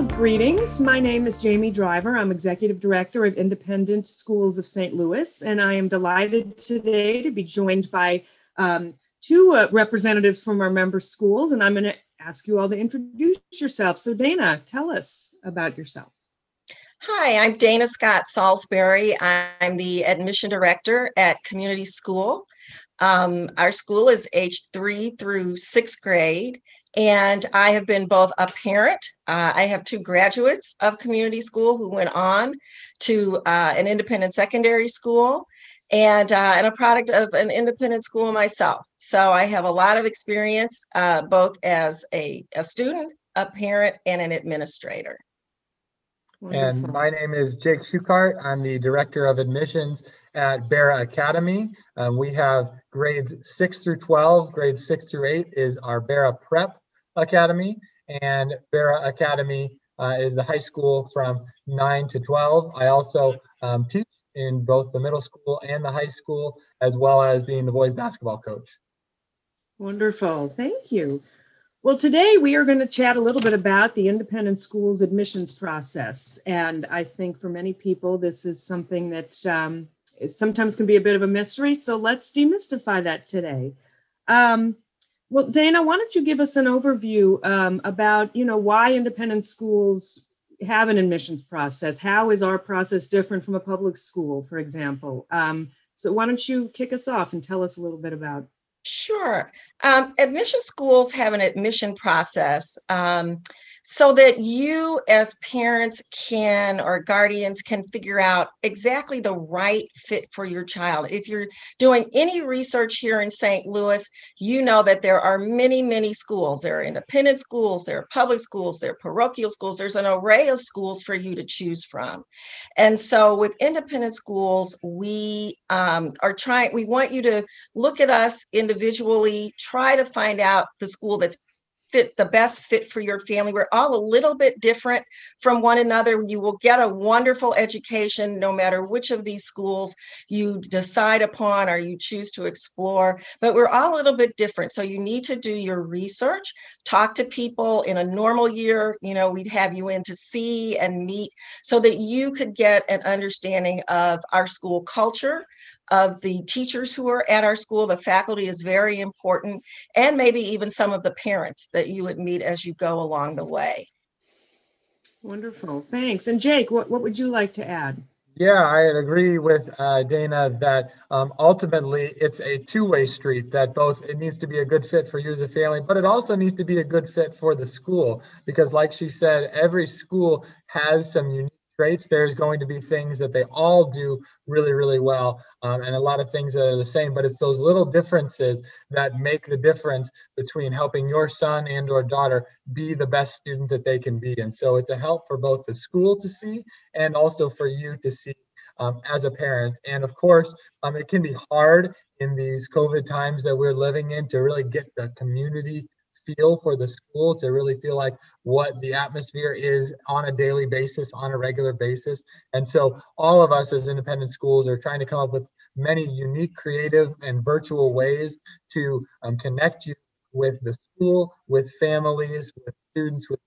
Well, greetings. My name is Jamie Driver. I'm Executive Director of Independent Schools of St. Louis, and I am delighted today to be joined by um, two uh, representatives from our member schools. And I'm going to ask you all to introduce yourself. So, Dana, tell us about yourself. Hi, I'm Dana Scott Salisbury. I'm the admission director at Community School. Um, our school is age three through sixth grade, and I have been both a parent. Uh, I have two graduates of community school who went on to uh, an independent secondary school, and uh, and a product of an independent school myself. So I have a lot of experience, uh, both as a, a student, a parent, and an administrator. Wonderful. And my name is Jake Schukart. I'm the Director of Admissions at Barat Academy. Um, we have grades 6 through 12. Grades 6 through 8 is our Barat Prep Academy, and Barat Academy uh, is the high school from 9 to 12. I also um, teach in both the middle school and the high school, as well as being the boys basketball coach. Wonderful. Thank you. Well, today we are going to chat a little bit about the independent schools admissions process. And I think for many people, this is something that um, sometimes can be a bit of a mystery. So let's demystify that today. Um, well, Dana, why don't you give us an overview um, about, you know, why independent schools have an admissions process? How is our process different from a public school, for example? Um, so why don't you kick us off and tell us a little bit about? Sure. Um, admission schools have an admission process. Um, so that you as parents can or guardians can figure out exactly the right fit for your child. If you're doing any research here in St. Louis, you know that there are many, many schools. There are independent schools, there are public schools, there are parochial schools. There's an array of schools for you to choose from. And so with independent schools, we um, are trying, we want you to look at us individually, try to find out the school that's fit the best fit for your family. We're all a little bit different from one another. You will get a wonderful education no matter which of these schools you decide upon or you choose to explore, but we're all a little bit different. So you need to do your research, talk to people in a normal year. You know, we'd have you in to see and meet so that you could get an understanding of our school culture of the teachers who are at our school. The faculty is very important, and maybe even some of the parents that you would meet as you go along the way. Wonderful. Thanks. And Jake, what, what would you like to add? Yeah, I agree with uh, Dana that um, ultimately it's a two-way street. That both it needs to be a good fit for you as a family, but it also needs to be a good fit for the school because, like she said, every school has some unique traits, there's going to be things that they all do really, really well, um, and a lot of things that are the same. But it's those little differences that make the difference between helping your son and or daughter be the best student that they can be. And so it's a help for both the school to see and also for you to see um, as a parent. And of course, um, it can be hard in these COVID times that we're living in to really get the community feel for the school to really feel like what the atmosphere is on a daily basis, on a regular basis. And so all of us as independent schools are trying to come up with many unique, creative, and virtual ways to um, connect you with the school, with families, with students, with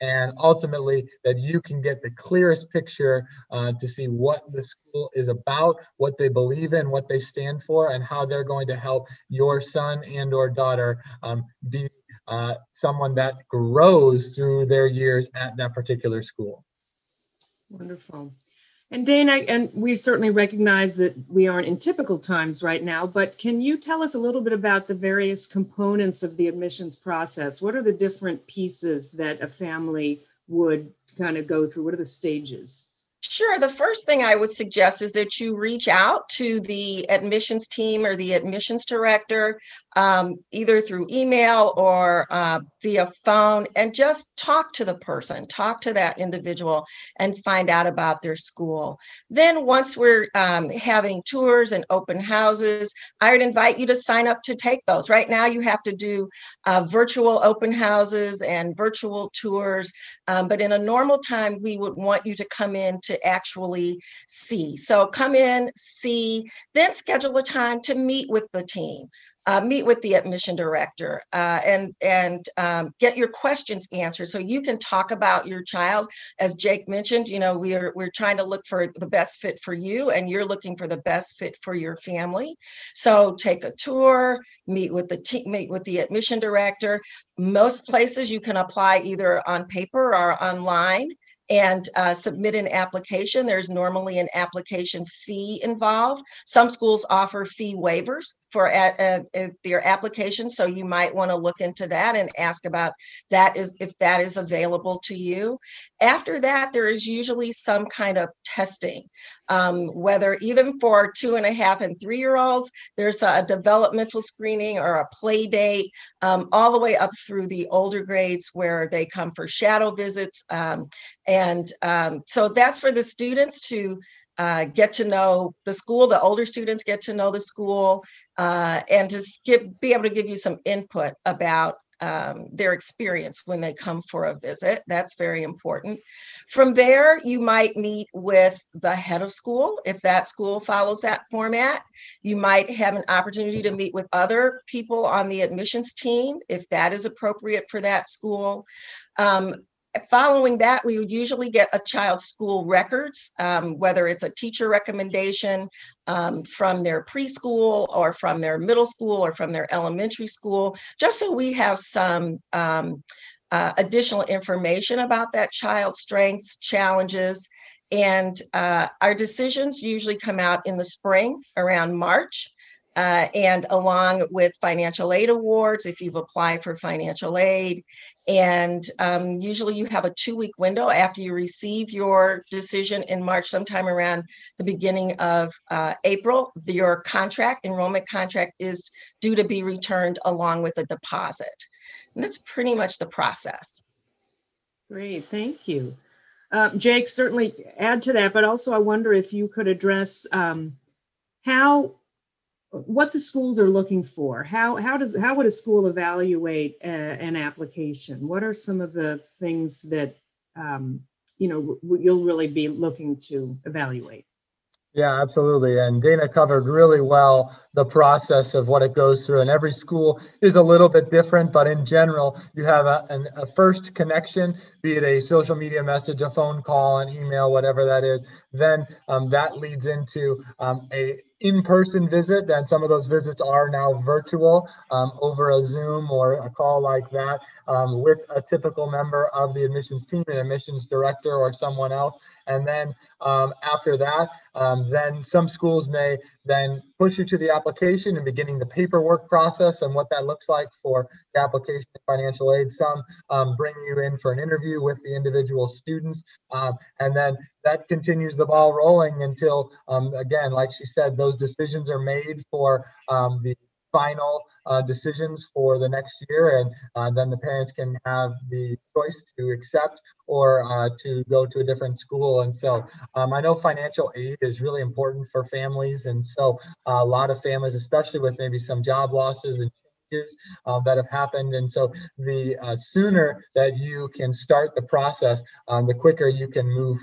and ultimately that you can get the clearest picture uh, to see what the school is about, what they believe in, what they stand for, and how they're going to help your son and or daughter um, be uh, someone that grows through their years at that particular school. Wonderful. And Dana, and we certainly recognize that we aren't in typical times right now, but can you tell us a little bit about the various components of the admissions process? What are the different pieces that a family would kind of go through? What are the stages? Sure. The first thing I would suggest is that you reach out to the admissions team or the admissions director um, either through email or uh, via phone and just talk to the person, talk to that individual and find out about their school. Then, once we're um, having tours and open houses, I would invite you to sign up to take those. Right now, you have to do uh, virtual open houses and virtual tours, um, but in a normal time, we would want you to come in to actually see. So, come in, see, then schedule a time to meet with the team uh, meet with the admission director uh, and and um, get your questions answered. So you can talk about your child. As jake mentioned you know we're we're trying to look for the best fit for you and you're looking for the best fit for your family. So take a tour meet with the team meet with the admission director. Most places you can apply either on paper or online and uh, submit an application. There's normally an application fee involved. Some schools offer fee waivers for a, a, their application, so you might want to look into that and ask about that is if that is available to you. After that, there is usually some kind of testing, um, whether even for two and a half and three year olds, there's a developmental screening or a play date, um, all the way up through the older grades where they come for shadow visits. Um, and um, so that's for the students to uh, get to know the school. The older students get to know the school uh, and to give, be able to give you some input about um, their experience when they come for a visit. That's very important. From there, you might meet with the head of school if that school follows that format. You might have an opportunity to meet with other people on the admissions team if that is appropriate for that school. Um, following that, we would usually get a child's school records, um, whether it's a teacher recommendation um, from their preschool or from their middle school or from their elementary school, just so we have some um, uh, additional information about that child's strengths, challenges, and uh, our decisions usually come out in the spring around March. Uh, and along with financial aid awards, if you've applied for financial aid. And um, usually you have a two week window after you receive your decision in March, sometime around the beginning of uh, April. Your contract, enrollment contract, is due to be returned along with a deposit. And that's pretty much the process. Great, thank you. Uh, Jake, certainly add to that, but also I wonder if you could address um, how what the schools are looking for. How how does how would a school evaluate a, an application? What are some of the things that um, you know you'll really be looking to evaluate? Yeah, absolutely. And Dana covered really well the process of what it goes through. And every school is a little bit different, but in general, you have a, an, a first connection, be it a social media message, a phone call, an email, whatever that is. Then um, that leads into um, a in-person visit and some of those visits are now virtual um, over a zoom or a call like that um, with a typical member of the admissions team an admissions director or someone else. And then um, after that um, then some schools may then push you to the application and beginning the paperwork process and what that looks like for the application of financial aid. Some um, bring you in for an interview with the individual students um, and then that continues the ball rolling until, um, again, like she said, those decisions are made for um, the final uh, decisions for the next year, and uh, then the parents can have the choice to accept or uh, to go to a different school. And so um, I know financial aid is really important for families, and so a lot of families, especially with maybe some job losses and uh, that have happened. And so the uh, sooner that you can start the process, um, the quicker you can move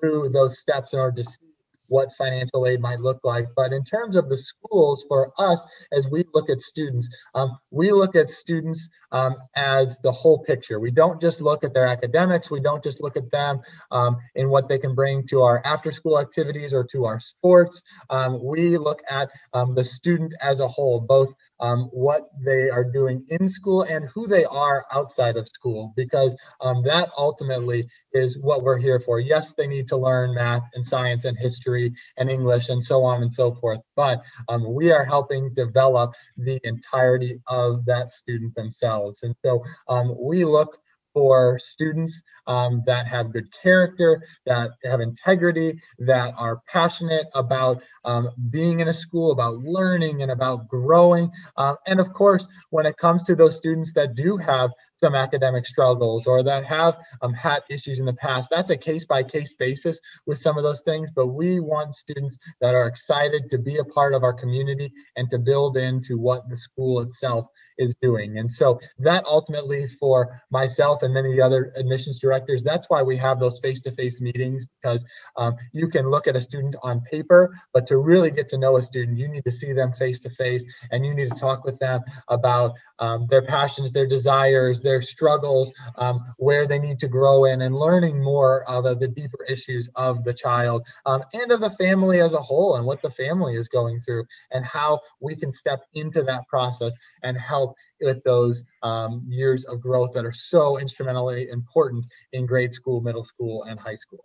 through those steps in order to see what financial aid might look like. But in terms of the schools, for us, as we look at students, um, we look at students um, as the whole picture. We don't just look at their academics. We don't just look at them um, in what they can bring to our after school activities or to our sports. Um, we look at um, the student as a whole, both um, what they are doing in school and who they are outside of school, because um, that ultimately is what we're here for. Yes, they need to learn math and science and history and English and so on and so forth, but um, we are helping develop the entirety of that student themselves. And so um, we look for students um, that have good character, that have integrity, that are passionate about um, being in a school, about learning and about growing. Um, and of course, when it comes to those students that do have some academic struggles or that have um, had issues in the past. That's a case by case basis with some of those things, but we want students that are excited to be a part of our community and to build into what the school itself is doing. And so that ultimately for myself and many of the other admissions directors, that's why we have those face-to-face meetings because um, you can look at a student on paper, but to really get to know a student, you need to see them face-to-face and you need to talk with them about um, their passions, their desires, their struggles, um, where they need to grow in and learning more of the deeper issues of the child um, and of the family as a whole and what the family is going through and how we can step into that process and help with those um, years of growth that are so instrumentally important in grade school, middle school, and high school.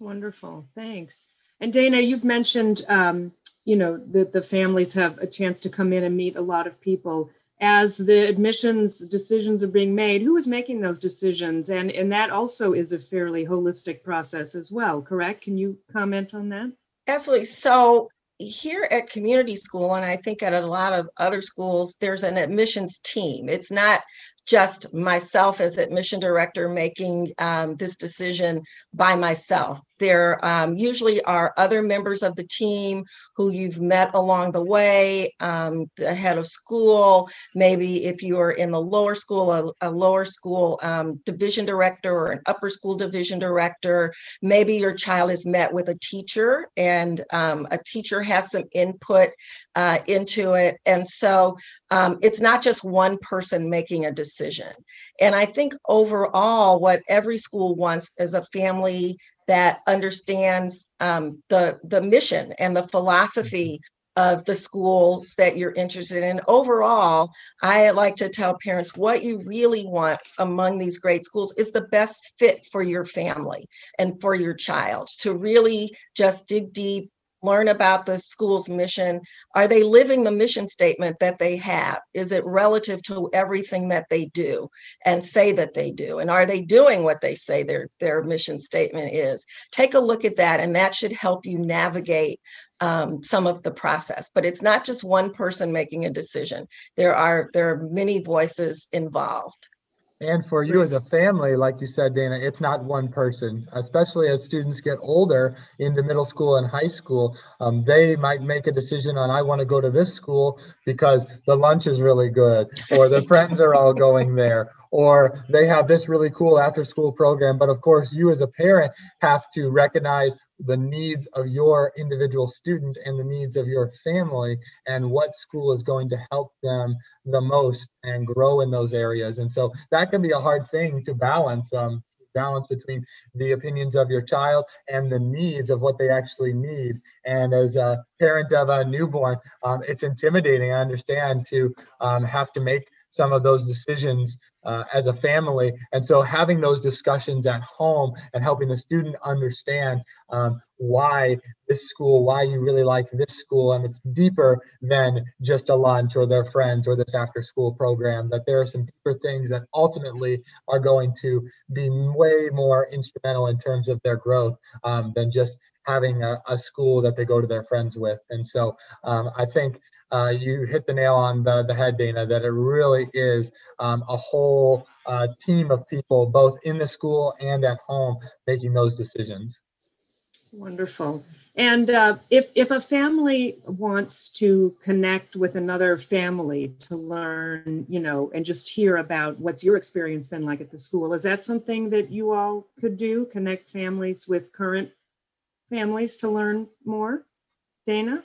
Wonderful, thanks. And Dana, you've mentioned, um, you know, that the families have a chance to come in and meet a lot of people. As the admissions decisions are being made, who is making those decisions? And, and that also is a fairly holistic process as well, correct? Can you comment on that? Absolutely. So here at community school, and I think at a lot of other schools, there's an admissions team. It's not just myself as admission director making um, this decision by myself. There um, usually are other members of the team who you've met along the way, um, the head of school, maybe if you are in the lower school, a, a lower school um, division director or an upper school division director. Maybe your child is met with a teacher and um, a teacher has some input uh, into it. And so um, it's not just one person making a decision. And I think overall, what every school wants is a family that understands um, the the mission and the philosophy of the schools that you're interested in. Overall, I like to tell parents what you really want among these great schools is the best fit for your family and for your child to really just dig deep, learn about the school's mission. Are they living the mission statement that they have? Is it relative to everything that they do and say that they do? And are they doing what they say their, their mission statement is? Take a look at that, and that should help you navigate um, some of the process. But it's not just one person making a decision. There are there are many voices involved. And for you as a family, like you said, Dana, it's not one person, especially as students get older into middle school and high school. Um, they might make a decision on, I want to go to this school because the lunch is really good, or the friends are all going there, or they have this really cool after school program. But of course, you as a parent have to recognize the needs of your individual student and the needs of your family and what school is going to help them the most and grow in those areas. And so that can be a hard thing to balance um, balance between the opinions of your child and the needs of what they actually need. And as a parent of a newborn um, it's intimidating i understand to um, have to make some of those decisions uh, as a family. And so having those discussions at home and helping the student understand um, why this school, why you really like this school, and it's deeper than just a lunch or their friends or this after school program, that there are some deeper things that ultimately are going to be way more instrumental in terms of their growth um, than just having a, a, school that they go to their friends with. And so um, I think uh, you hit the nail on the, the head, Dana, that it really is um, a whole uh, team of people, both in the school and at home, making those decisions. Wonderful. And uh, if if a family wants to connect with another family to learn, you know, and just hear about what's your experience been like at the school, is that something that you all could do? Connect families with current families to learn more, Dana?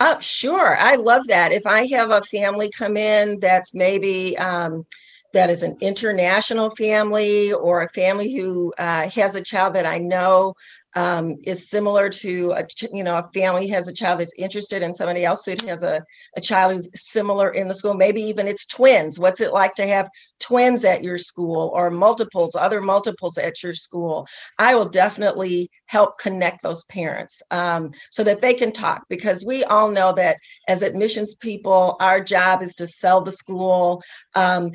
Oh, sure. I love that. If I have a family come in that's maybe um, that is an international family or a family who uh, has a child that I know um, is similar to a you know a family has a child that's interested in somebody else that has a, a child who's similar in the school. Maybe even it's twins. What's it like to have twins at your school or multiples other multiples at your school? I will definitely help connect those parents um, so that they can talk because we all know that as admissions people our job is to sell the school um,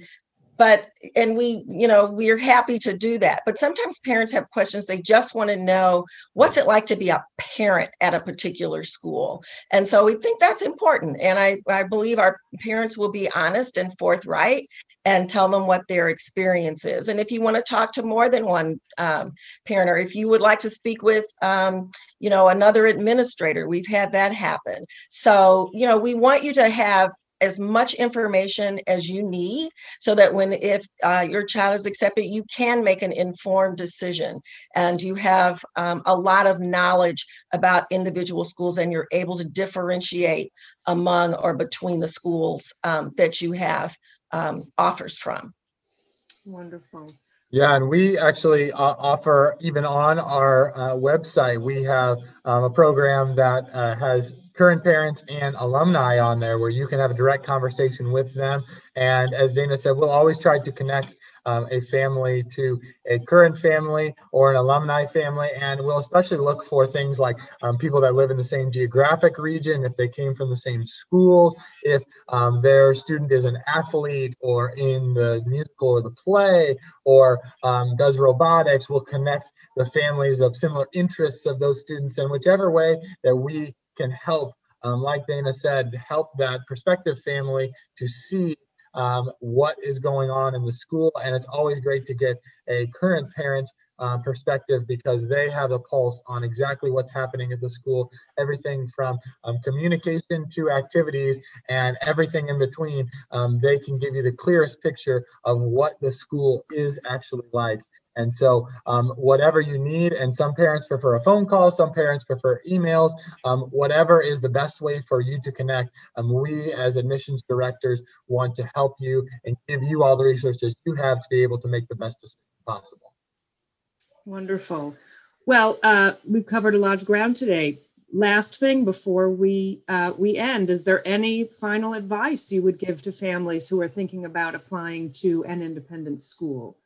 but and we you know we're happy to do that. But sometimes parents have questions. They just want to know what's it like to be a parent at a particular school. And so we think that's important. And i i believe our parents will be honest and forthright and tell them what their experience is. And if you want to talk to more than one um, parent or if you would like to speak with um, you know another administrator we've had that happen. So you know we want you to have as much information as you need so that when if uh, your child is accepted you can make an informed decision and you have um, a lot of knowledge about individual schools and you're able to differentiate among or between the schools um, that you have um, offers from Wonderful. Yeah, and we actually uh, offer, even on our uh, website, we have um, a program that uh, has current parents and alumni on there where you can have a direct conversation with them. And as Dana said, we'll always try to connect um, a family to a current family or an alumni family. And we'll especially look for things like um, people that live in the same geographic region, if they came from the same schools, if um, their student is an athlete or in the musical or the play or um, does robotics, we'll connect the families of similar interests of those students in whichever way that we can help um, like Dana said, help that prospective family to see um, what is going on in the school. And it's always great to get a current parent uh, perspective because they have a pulse on exactly what's happening at the school, everything from um, communication to activities and everything in between. Um, they can give you the clearest picture of what the school is actually like. And so, um, whatever you need, and some parents prefer a phone call, some parents prefer emails, um, whatever is the best way for you to connect. Um, we, as admissions directors, want to help you and give you all the resources you have to be able to make the best decision possible. Wonderful. Well, uh, we've covered a lot of ground today. Last thing before we uh, we end, is there any final advice you would give to families who are thinking about applying to an independent school?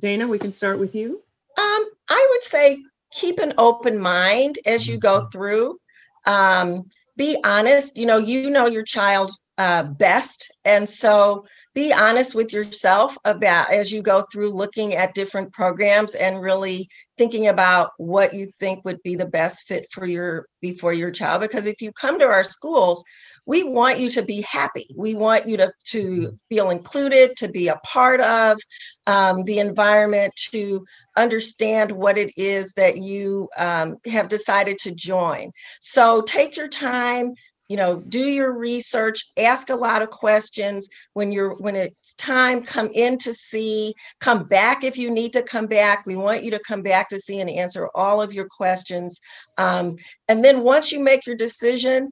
Dana, we can start with you. Um, I would say keep an open mind as you go through. Um, be honest. You know, you know your child uh, best, and so be honest with yourself about as you go through looking at different programs and really thinking about what you think would be the best fit for your before your child. Because if you come to our schools, we want you to be happy. We want you to, to mm-hmm. feel included, to be a part of um, the environment, to understand what it is that you um, have decided to join. So take your time, you know do your research ask a lot of questions when you're when it's time come in to see come back if you need to come back we want you to come back to see and answer all of your questions um, and then once you make your decision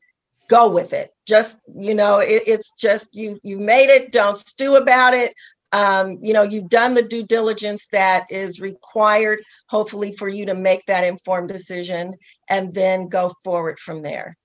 go with it just you know it, it's just you you made it don't stew about it um, you know you've done the due diligence that is required hopefully for you to make that informed decision and then go forward from there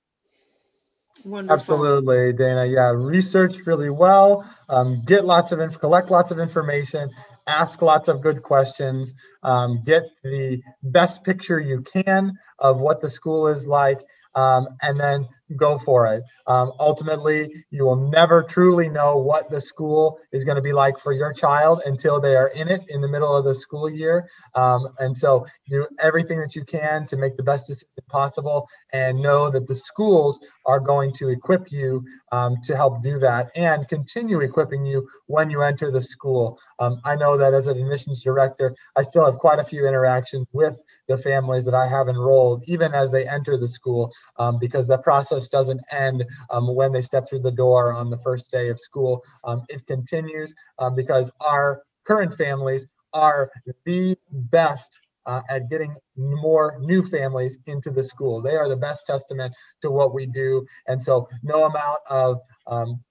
Wonderful. Absolutely, Dana. Yeah, research really well. Um, get lots of inf- collect lots of information. Ask lots of good questions. Um, get the best picture you can of what the school is like, um, and then go for it. Um, ultimately, you will never truly know what the school is going to be like for your child until they are in it in the middle of the school year. Um, and so, do everything that you can to make the best decision possible and know that the schools are going to equip you um, to help do that and continue equipping you when you enter the school. Um, I know that as an admissions director, I still have quite a few interactions with the families that I have enrolled, even as they enter the school, um, because the process process doesn't end um, when they step through the door on the first day of school. Um, it continues um, because our current families are the best uh, at getting more new families into the school. They are the best testament to what we do. And so, no amount of um,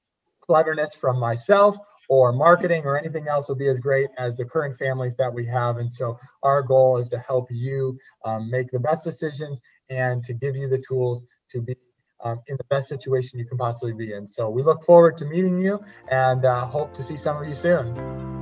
cleverness from myself or marketing or anything else will be as great as the current families that we have. And so, our goal is to help you um, make the best decisions and to give you the tools to be um, in the best situation you can possibly be in. So we look forward to meeting you and uh, hope to see some of you soon.